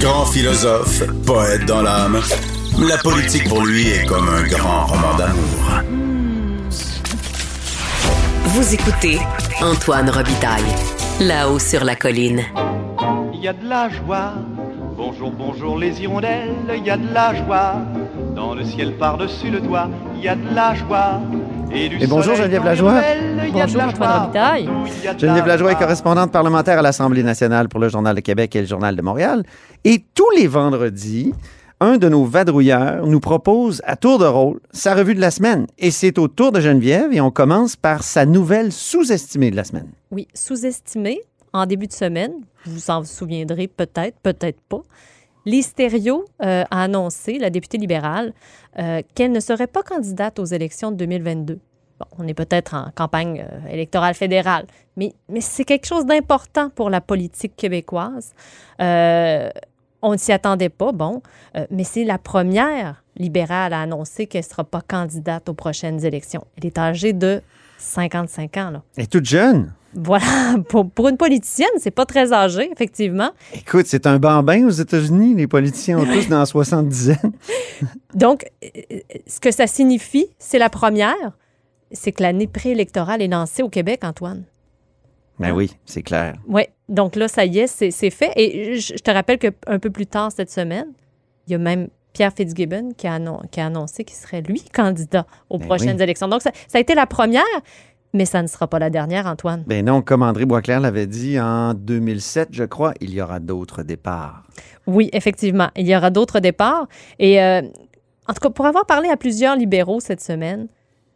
Grand philosophe, poète dans l'âme, la politique pour lui est comme un grand roman d'amour. Vous écoutez Antoine Robitaille, là-haut sur la colline. Il y a de la joie. Bonjour, bonjour les hirondelles, il y a de la joie. Dans le ciel par-dessus le toit, il y a de la joie. Et, bonjour, Geneviève Lajoie. Bonjour, Antoine. Robitaille. Geneviève la Lajoie est correspondante parlementaire à l'Assemblée nationale pour le Journal de Québec et le Journal de Montréal. Et tous les vendredis, un de nos vadrouilleurs nous propose à tour de rôle sa revue de la semaine. Et c'est au tour de Geneviève et on commence par sa nouvelle sous-estimée de la semaine. Oui, sous-estimé en début de semaine, vous vous en souviendrez peut-être, peut-être pas. L'Hystério euh, a annoncé, la députée libérale, euh, qu'elle ne serait pas candidate aux élections de 2022. Bon, on est peut-être en campagne euh, électorale fédérale, mais, mais c'est quelque chose d'important pour la politique québécoise. Euh, on ne s'y attendait pas, bon, mais c'est la première libérale à annoncer qu'elle ne sera pas candidate aux prochaines élections. Elle est âgée de 55 ans, là. Elle est toute jeune. Voilà, pour, pour une politicienne, c'est pas très âgé, effectivement. Écoute, c'est un bambin aux États-Unis. Les politiciens ont tous dans 70 ans. Donc, euh, euh, ce que ça signifie, c'est la première, c'est que l'année préélectorale est lancée au Québec, Antoine. Ben oui, c'est clair. Oui, donc là, ça y est, c'est fait. Et je te rappelle qu'un peu plus tard cette semaine, il y a même Pierre Fitzgibbon qui a, annon- qui a annoncé qu'il serait, lui, candidat aux Ben prochaines oui. élections. Donc, ça, ça a été la première, mais ça ne sera pas la dernière, Antoine. Ben non, comme André Boisclair l'avait dit en 2007, je crois, il y aura d'autres départs. Oui, effectivement. Il y aura d'autres départs. Et euh, en tout cas, pour avoir parlé à plusieurs libéraux cette semaine,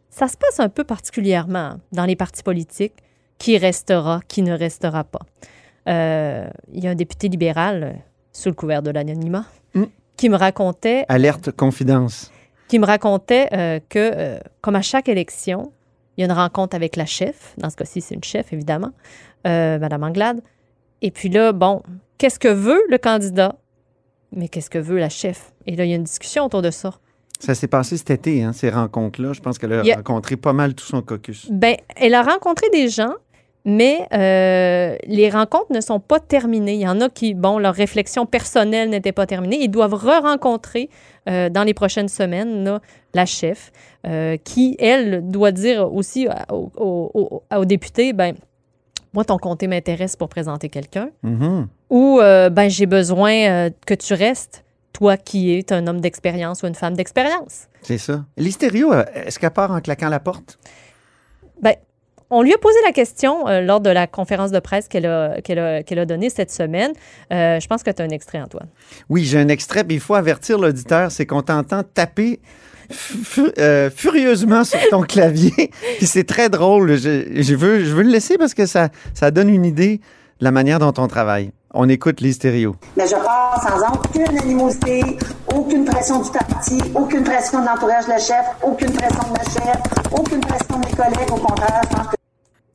ça se passe un peu particulièrement dans les partis politiques. Qui restera, qui ne restera pas. Euh, il y a un député libéral, euh, sous le couvert de l'anonymat, Mm. qui me racontait, Alerte confidence. qui me racontait euh, que, comme à chaque élection, il y a une rencontre avec la chef. Dans ce cas-ci, c'est une chef, évidemment, euh, Madame Anglade. Et puis là, bon, qu'est-ce que veut le candidat? Mais qu'est-ce que veut la chef? Et là, il y a une discussion autour de ça. Ça s'est passé cet été, hein, ces rencontres-là. Je pense qu'elle a rencontré pas mal tout son caucus. Ben, elle a rencontré des gens, mais euh, les rencontres ne sont pas terminées. Il y en a qui, bon, leur réflexion personnelle n'était pas terminée. Ils doivent re-rencontrer euh, dans les prochaines semaines là, la chef, euh, qui, elle, doit dire aussi au- au- au- aux députés, ben, moi, ton comté m'intéresse pour présenter quelqu'un. Mhm. Ou, ben, j'ai besoin que tu restes, toi qui es un homme d'expérience ou une femme d'expérience. C'est ça. L'hystério, est-ce qu'elle part en claquant la porte? Ben, on lui a posé la question euh, lors de la conférence de presse qu'elle a, qu'elle a, qu'elle a donnée cette semaine. Euh, je pense que tu as un extrait, Antoine. Oui, j'ai un extrait, mais il faut avertir l'auditeur, c'est qu'on t'entend taper euh, furieusement sur ton clavier. Puis c'est très drôle. Je, je veux, je veux le laisser parce que ça, ça donne une idée de la manière dont on travaille. On écoute les stéréos. Mais je pars sans aucune animosité, aucune pression du parti, aucune pression de l'entourage de la chef, aucune pression de ma chef, aucune pression de mes collègues. Au contraire, je pense que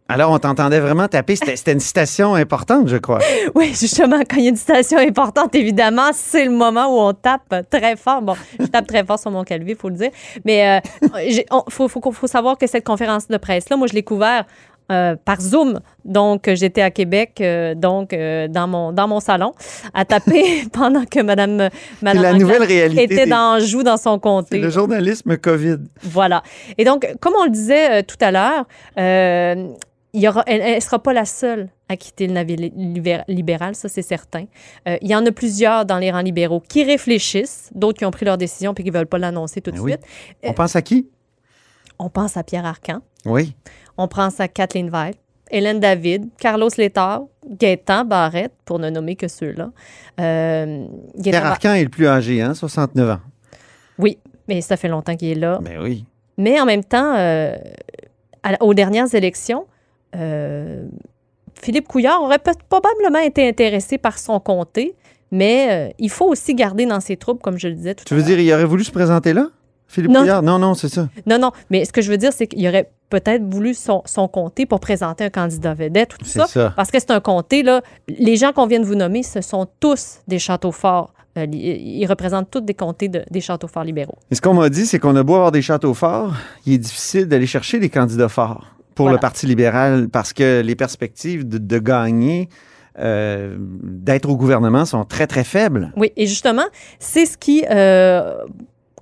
Alors, on t'entendait vraiment taper. C'était une citation importante, je crois. Oui, justement, quand il y a une citation importante, évidemment, c'est le moment où on tape très fort. Bon, je tape très fort sur mon clavier, il faut le dire. Mais il faut, faut, faut savoir que cette conférence de presse-là, moi, je l'ai couvert euh, par Zoom. Donc, euh, j'étais à Québec, euh, donc euh, dans, mon, dans mon salon, à taper pendant que Madame, Madame la nouvelle réalité était dans joue dans son comté. le journalisme COVID. Voilà. Et donc, comme on le disait euh, tout à l'heure, euh, il y aura, elle ne sera pas la seule à quitter le navire li- libér- libéral, ça c'est certain. Euh, il y en a plusieurs dans les rangs libéraux qui réfléchissent, d'autres qui ont pris leur décision puis qui ne veulent pas l'annoncer tout de oui. suite. On pense à qui? On pense à Pierre Arcan, Oui. on pense à Kathleen Veil, Hélène David, Carlos Létard, Gaétan Barrette, pour ne nommer que ceux-là. Euh, Pierre Arcan est le plus âgé, hein, 69 ans. Oui, mais ça fait longtemps qu'il est là. Ben oui. Mais en même temps, euh, à- aux dernières élections, euh, Philippe Couillard aurait probablement été intéressé par son comté, mais euh, il faut aussi garder dans ses troupes, comme je le disais tout Tu à veux l'heure. dire, il aurait voulu se présenter là? Philippe Non. Couillard? Non, non, c'est ça. Non, non, mais ce que je veux dire, c'est qu'il aurait peut-être voulu son, son comté pour présenter un candidat vedette, tout C'est ça. ça. Parce que c'est un comté, là. Les gens qu'on vient de vous nommer, ce sont tous des châteaux forts. Euh, ils représentent tous des comtés de- des châteaux forts libéraux. Et ce qu'on m'a dit, c'est qu'on a beau avoir des châteaux forts, il est difficile d'aller chercher des candidats forts pour Voilà. le Parti libéral parce que les perspectives de, de gagner euh, d'être au gouvernement sont très, très faibles. Oui, et justement, c'est ce qui euh,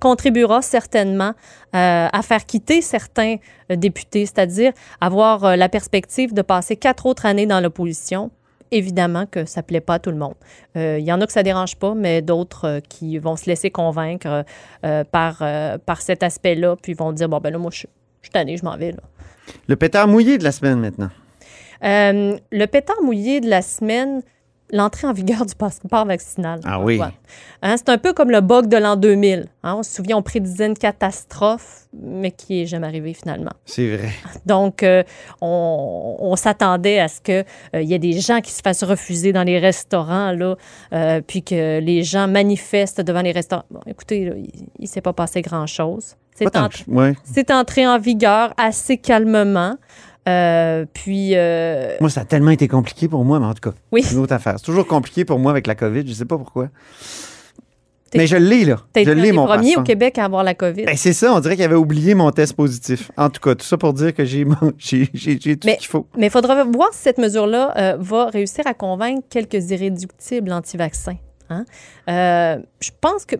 contribuera certainement euh, à faire quitter certains députés, c'est-à-dire avoir la perspective de passer quatre autres années dans l'opposition. Évidemment que ça ne plaît pas à tout le monde. Il y en a que ça ne dérange pas, mais d'autres qui vont se laisser convaincre par, par cet aspect-là, puis vont dire, bon, ben là, moi, je suis je suis tannée, je m'en vais. Là. Le pétard mouillé de la semaine maintenant. Euh, le pétard mouillé de la semaine, l'entrée en vigueur du passeport vaccinal. Ah oui. Hein, c'est un peu comme le bug de l'an 2000. hein. on se souvient, on prédisait une catastrophe, mais qui n'est jamais arrivée finalement. C'est vrai. Donc, euh, on, on s'attendait à ce qu'il y ait des gens qui se fassent refuser dans les restaurants, là, euh, puis que les gens manifestent devant les restaurants. Bon, écoutez, là, il ne s'est pas passé grand-chose. C'est en- ouais. entré en vigueur assez calmement. Euh, puis, euh, Moi, ça a tellement été compliqué pour moi, mais en tout cas, oui, c'est une autre affaire. C'est toujours compliqué pour moi avec la COVID, je ne sais pas pourquoi. Mais je l'ai, là. Je l'ai, mon premiers passeport. au Québec à avoir la COVID. Ben, c'est ça, on dirait qu'il avait oublié mon test positif. En tout cas, tout ça pour dire que j'ai tout Mais- ce qu'il faut. Mais il faudra voir si cette mesure-là euh, va réussir à convaincre quelques irréductibles anti-vaccins. hein. Je pense que,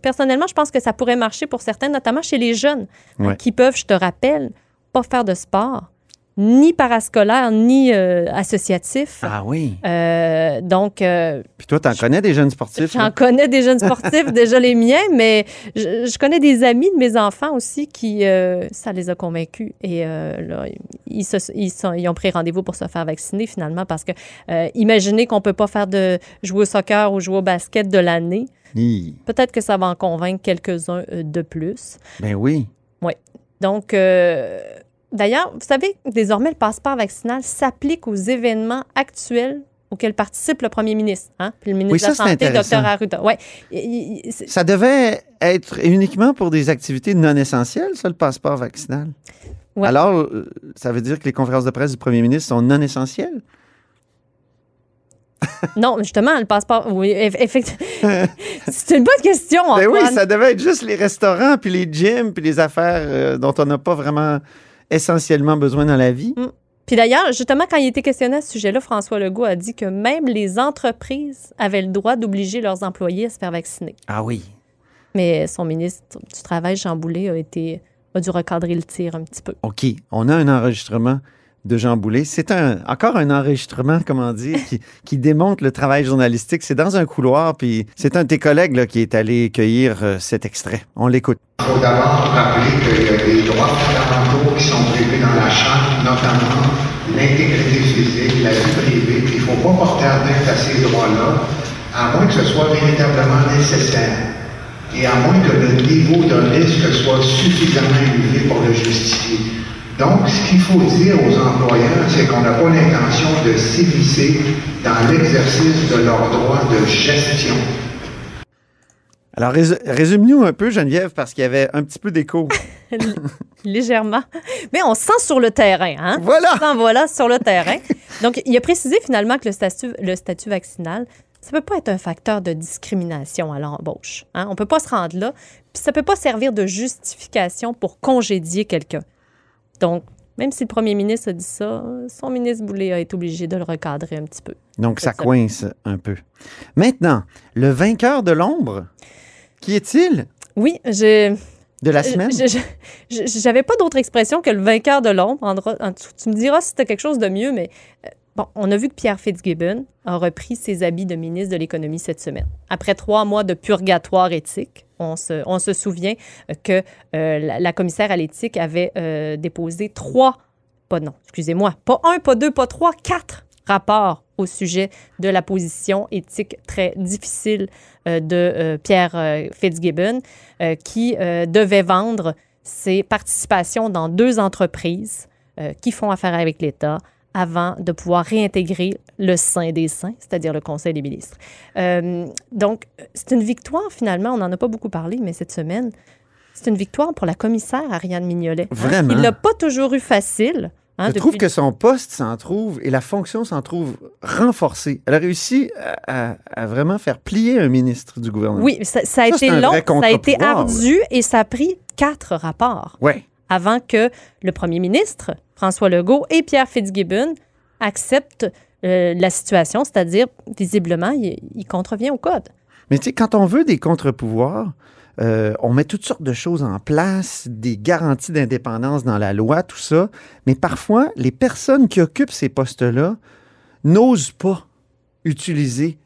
personnellement, je pense que ça pourrait marcher pour certains, notamment chez les jeunes, Ouais. qui peuvent, je te rappelle, pas faire de sport, ni parascolaire, ni euh, associatif. Ah oui. Euh, donc, euh, Puis toi, t'en connais des jeunes sportifs? J'en là? connais des jeunes sportifs, déjà les miens, mais je, je connais des amis de mes enfants aussi qui, ça les a convaincus. Et euh, là, ils, se- ils sont- ils ont pris rendez-vous pour se faire vacciner finalement parce que imaginez qu'on peut pas faire de jouer au soccer ou jouer au basket de l'année. Peut-être que ça va en convaincre quelques-uns de plus. Ben oui. Donc, euh, d'ailleurs, vous savez, désormais, le passeport vaccinal s'applique aux événements actuels auxquels participe le premier ministre. Hein? Puis le ministre Oui, de la Santé. Dr. Arruda. Ouais. Il- il- c'est- Ça devait être uniquement pour des activités non essentielles, ça, le passeport vaccinal? Ouais. Alors, euh, ça veut dire que les conférences de presse du premier ministre sont non essentielles? Non, justement, le passeport. Oui, eff- effectivement. C'est une bonne question, Ben Antoine. oui, ça devait être juste les restaurants, puis les gyms, puis les affaires euh, dont on n'a pas vraiment essentiellement besoin dans la vie. Puis d'ailleurs, justement, quand il était questionné à ce sujet-là, François Legault a dit que même les entreprises avaient le droit d'obliger leurs employés à se faire vacciner. Ah oui. Mais son ministre du Travail, Jean Boulet, a, été, a dû recadrer le tir un petit peu. OK. On a un enregistrement de Jean Boulet. C'est un, encore un enregistrement, comment dire, qui, qui démontre le travail journalistique. C'est dans un couloir, puis c'est un de tes collègues là, qui est allé cueillir euh, cet extrait. On l'écoute. Il faut d'abord rappeler qu'il y a des droits fondamentaux qui sont prévus dans la Charte, notamment l'intégrité physique, la vie privée. Il ne faut pas porter atteinte à ces droits-là, à moins que ce soit véritablement nécessaire et à moins que le niveau de risque soit suffisamment élevé pour le justifier. Donc, ce qu'il faut dire aux employeurs, c'est qu'on n'a pas l'intention de s'évisser dans l'exercice de leurs droits de gestion. Alors, rés- résume-nous un peu, Geneviève, parce qu'il y avait un petit peu d'écho. Légèrement. Mais on se sent sur le terrain, hein? Voilà! On se sent, voilà, sur le terrain. Donc, il a précisé finalement que le statut, le statut vaccinal, ça peut pas être un facteur de discrimination à l'embauche. Hein? On peut pas se rendre là. Puis ça peut pas servir de justification pour congédier quelqu'un. Donc, même si le premier ministre a dit ça, son ministre Boulay a été obligé de le recadrer un petit peu. Donc, ça coince un peu. Maintenant, le vainqueur de l'ombre, qui est-il? Oui, j'ai. de la semaine? J'avais pas d'autre expression que le vainqueur de l'ombre. Tu tu me diras si c'était quelque chose de mieux, mais euh, bon, on a vu que Pierre Fitzgibbon a repris ses habits de ministre de l'Économie cette semaine. Après trois mois de purgatoire éthique, on se, souvient que euh, la, commissaire à l'éthique avait euh, déposé trois, pas non, excusez-moi, pas un, pas deux, pas trois, quatre rapports au sujet de la position éthique très difficile euh, de Pierre Fitzgibbon qui devait vendre ses participations dans deux entreprises qui font affaire avec l'État avant de pouvoir réintégrer le sein des saints, c'est-à-dire le Conseil des ministres. Euh, donc, c'est une victoire finalement, on n'en a pas beaucoup parlé, mais cette semaine, c'est une victoire pour la commissaire Ariane Mignolet. hein, Vraiment? Il l'a pas toujours eu facile. hein, Je depuis trouve que son poste s'en trouve et la fonction s'en trouve renforcée. Elle a réussi à, à- à vraiment faire plier un ministre du gouvernement. Oui, ça, ça a Ça, été long, ça a été ardu et ça a pris quatre rapports Ouais. Avant que le premier ministre, François Legault, et Pierre Fitzgibbon acceptent euh, la situation, c'est-à-dire, visiblement, il, contrevient au code. Mais tu sais, quand on veut des contre-pouvoirs, euh, on met toutes sortes de choses en place, des garanties d'indépendance dans la loi, tout ça. Mais parfois, les personnes qui occupent ces postes-là n'osent pas utiliser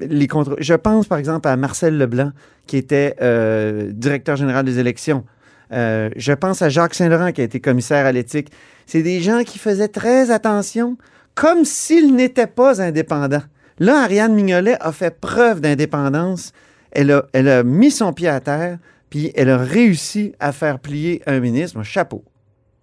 les contre. Je pense par exemple à Marcel Leblanc, qui était euh, directeur général des élections. Euh, je pense à Jacques Saint-Laurent, qui a été commissaire à l'éthique. C'est des gens qui faisaient très attention, comme s'ils n'étaient pas indépendants. Là, Ariane Mignolet a fait preuve d'indépendance. Elle a, elle a mis son pied à terre, puis elle a réussi à faire plier un ministre. Chapeau.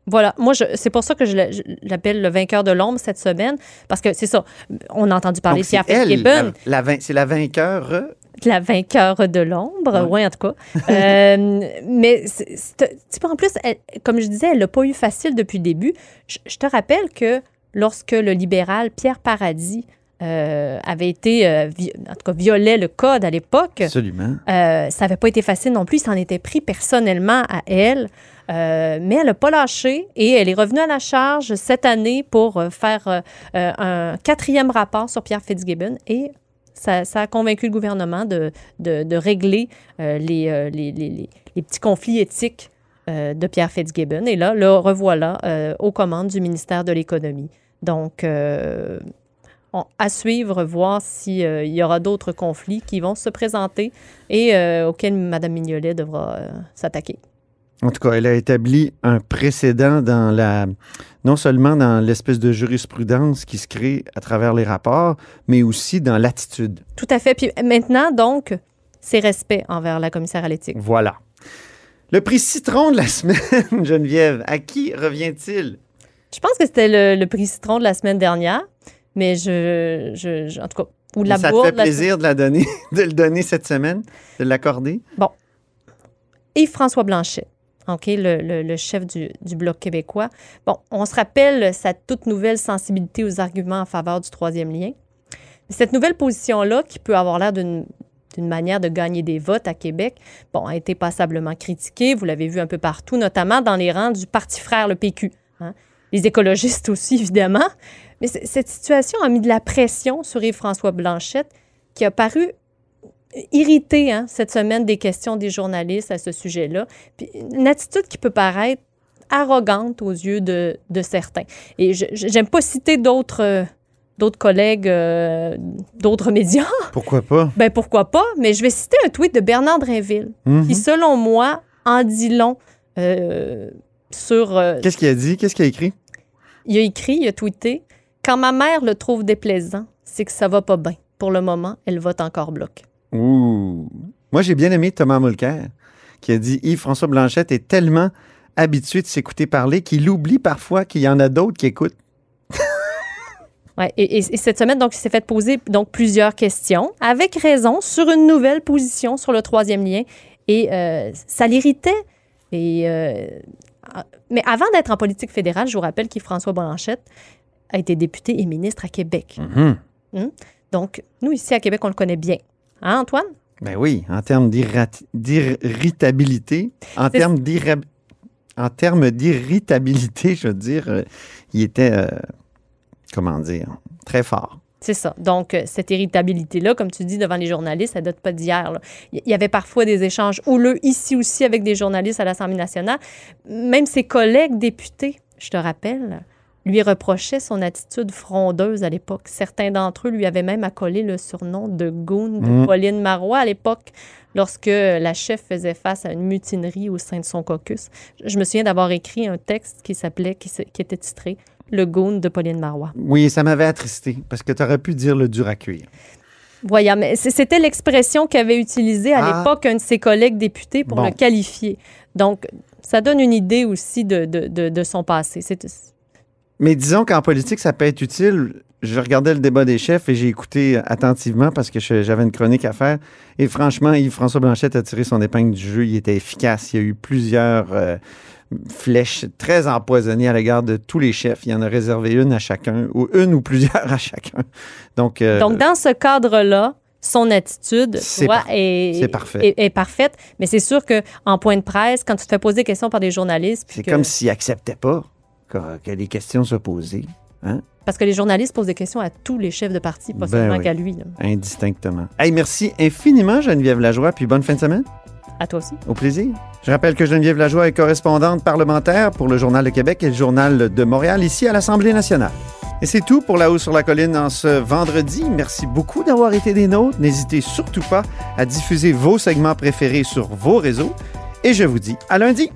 Voilà, moi, c'est pour ça que je l'a- je l'appelle le vainqueur de l'ombre cette semaine, parce que c'est ça, on a entendu parler de Pierre Fitzgibbon, la- c'est la vainqueur. La vainqueur de l'ombre, Ouais. oui, en tout cas. Euh, mais c'est- c'est- en plus, elle- comme je disais, elle l'a pas eu facile depuis le début. Je, je te rappelle que lorsque le libéral Pierre Paradis euh, avait été, euh, vi- en tout cas, violait le code à l'époque, Absolument. ça n'avait pas été facile non plus. Il s'en était pris personnellement à elle. Euh, mais elle n'a pas lâché et elle est revenue à la charge cette année pour faire euh, un quatrième rapport sur Pierre Fitzgibbon et ça, a convaincu le gouvernement de, régler euh, les, euh, les, petits conflits éthiques euh, de Pierre Fitzgibbon. Et là, le revoilà euh, aux commandes du ministère de l'Économie. Donc, euh, on- à suivre, voir s'il y aura d'autres conflits qui vont se présenter et euh, auxquels Mme Mignolet devra euh, s'attaquer. En tout cas, elle a établi un précédent dans la, non seulement dans l'espèce de jurisprudence qui se crée à travers les rapports, mais aussi dans l'attitude. Tout à fait. Puis maintenant, donc, c'est respect envers la commissaire à l'éthique. Voilà. Le prix citron de la semaine, Geneviève, à qui revient-il? Je pense que c'était le, le prix citron de la semaine dernière, mais je, je- je- en tout cas, ou la ça te fait de la plaisir de, la donner, de le donner cette semaine, de l'accorder? Yves-François Blanchet, Le, chef du, Bloc québécois. Bon, on se rappelle sa toute nouvelle sensibilité aux arguments en faveur du troisième lien. Cette nouvelle position-là, qui peut avoir l'air d'une manière de gagner des votes à Québec, bon, a été passablement critiquée. Vous l'avez vu un peu partout, notamment dans les rangs du parti frère, le PQ. hein. Les écologistes aussi, évidemment. Mais cette situation a mis de la pression sur Yves-François Blanchette, qui a paru irrité hein, cette semaine des questions des journalistes à ce sujet-là. Puis une attitude qui peut paraître arrogante aux yeux de, de certains. Et je j'aime pas citer d'autres euh, d'autres collègues euh, d'autres médias. Pourquoi pas? Ben pourquoi pas, mais je vais citer un tweet de Bernard Drinville Mhm. qui, selon moi, en dit long euh, sur... euh, Qu'est-ce qu'il a dit? Qu'est-ce qu'il a écrit? il a écrit, il a tweeté « Quand ma mère le trouve déplaisant, c'est que ça va pas bien. Pour le moment, elle vote encore bloc. » Ouh. Moi, j'ai bien aimé Thomas Mulcair, qui a dit Yves-François Blanchette est tellement habitué de s'écouter parler qu'il oublie parfois qu'il y en a d'autres qui écoutent. Ouais, et, et- et cette semaine, donc, il s'est fait poser donc, plusieurs questions, avec raison, sur une nouvelle position sur le troisième lien. Et euh, ça l'irritait. Et, euh, ah, mais avant d'être en politique fédérale, je vous rappelle qu'Yves-François Blanchette a été député et ministre à Québec. Mhm. Donc, nous, ici à Québec, on le connaît bien. Hein, Antoine? Ben oui, en termes d'irritabilité, en termes d'irra- en termes d'irritabilité, je veux dire, euh, il était, euh, comment dire, très fort. C'est ça. Donc, euh, cette irritabilité-là, comme tu dis, devant les journalistes, ça date pas d'hier. Il y avait parfois des échanges houleux ici aussi avec des journalistes à l'Assemblée nationale. Même ses collègues députés, je te rappelle, lui reprochaient son attitude frondeuse à l'époque. Certains d'entre eux lui avaient même accolé le surnom de goon de Mm. Pauline Marois à l'époque, lorsque la chef faisait face à une mutinerie au sein de son caucus. Je me souviens d'avoir écrit un texte qui s'appelait, qui, était titré Le goon de Pauline Marois. Oui, ça m'avait attristé, parce que tu aurais pu dire le dur à cuire. Voyons, mais c'était l'expression qu'avait utilisée à Ah. l'époque un de ses collègues députés pour Bon. le qualifier. Donc, ça donne une idée aussi de, de, de- de son passé. C'est Mais disons qu'en politique, ça peut être utile. Je regardais le débat des chefs et j'ai écouté attentivement parce que j'avais une chronique à faire. Et franchement, Yves-François Blanchette a tiré son épingle du jeu. Il était efficace. Il y a eu plusieurs euh, flèches très empoisonnées à l'égard de tous les chefs. Il en a réservé une à chacun, ou une ou plusieurs à chacun. Donc, euh, Donc, dans ce cadre-là, son attitude vois, par- est, parfait. est- est parfaite. Mais c'est sûr qu'en point de presse, quand tu te fais poser des questions par des journalistes, c'est comme s'il acceptait pas que les questions soient posées. Hein? Parce que les journalistes posent des questions à tous les chefs de parti, pas Ben seulement oui. qu'à lui. là. Indistinctement. Hey, merci infiniment, Geneviève Lajoie, puis bonne fin de semaine. À toi aussi. Au plaisir. Je rappelle que Geneviève Lajoie est correspondante parlementaire pour le Journal de Québec et le Journal de Montréal, ici à l'Assemblée nationale. Et c'est tout pour La Haut sur la Colline en ce vendredi. Merci beaucoup d'avoir été des nôtres. N'hésitez surtout pas à diffuser vos segments préférés sur vos réseaux. Et je vous dis à lundi.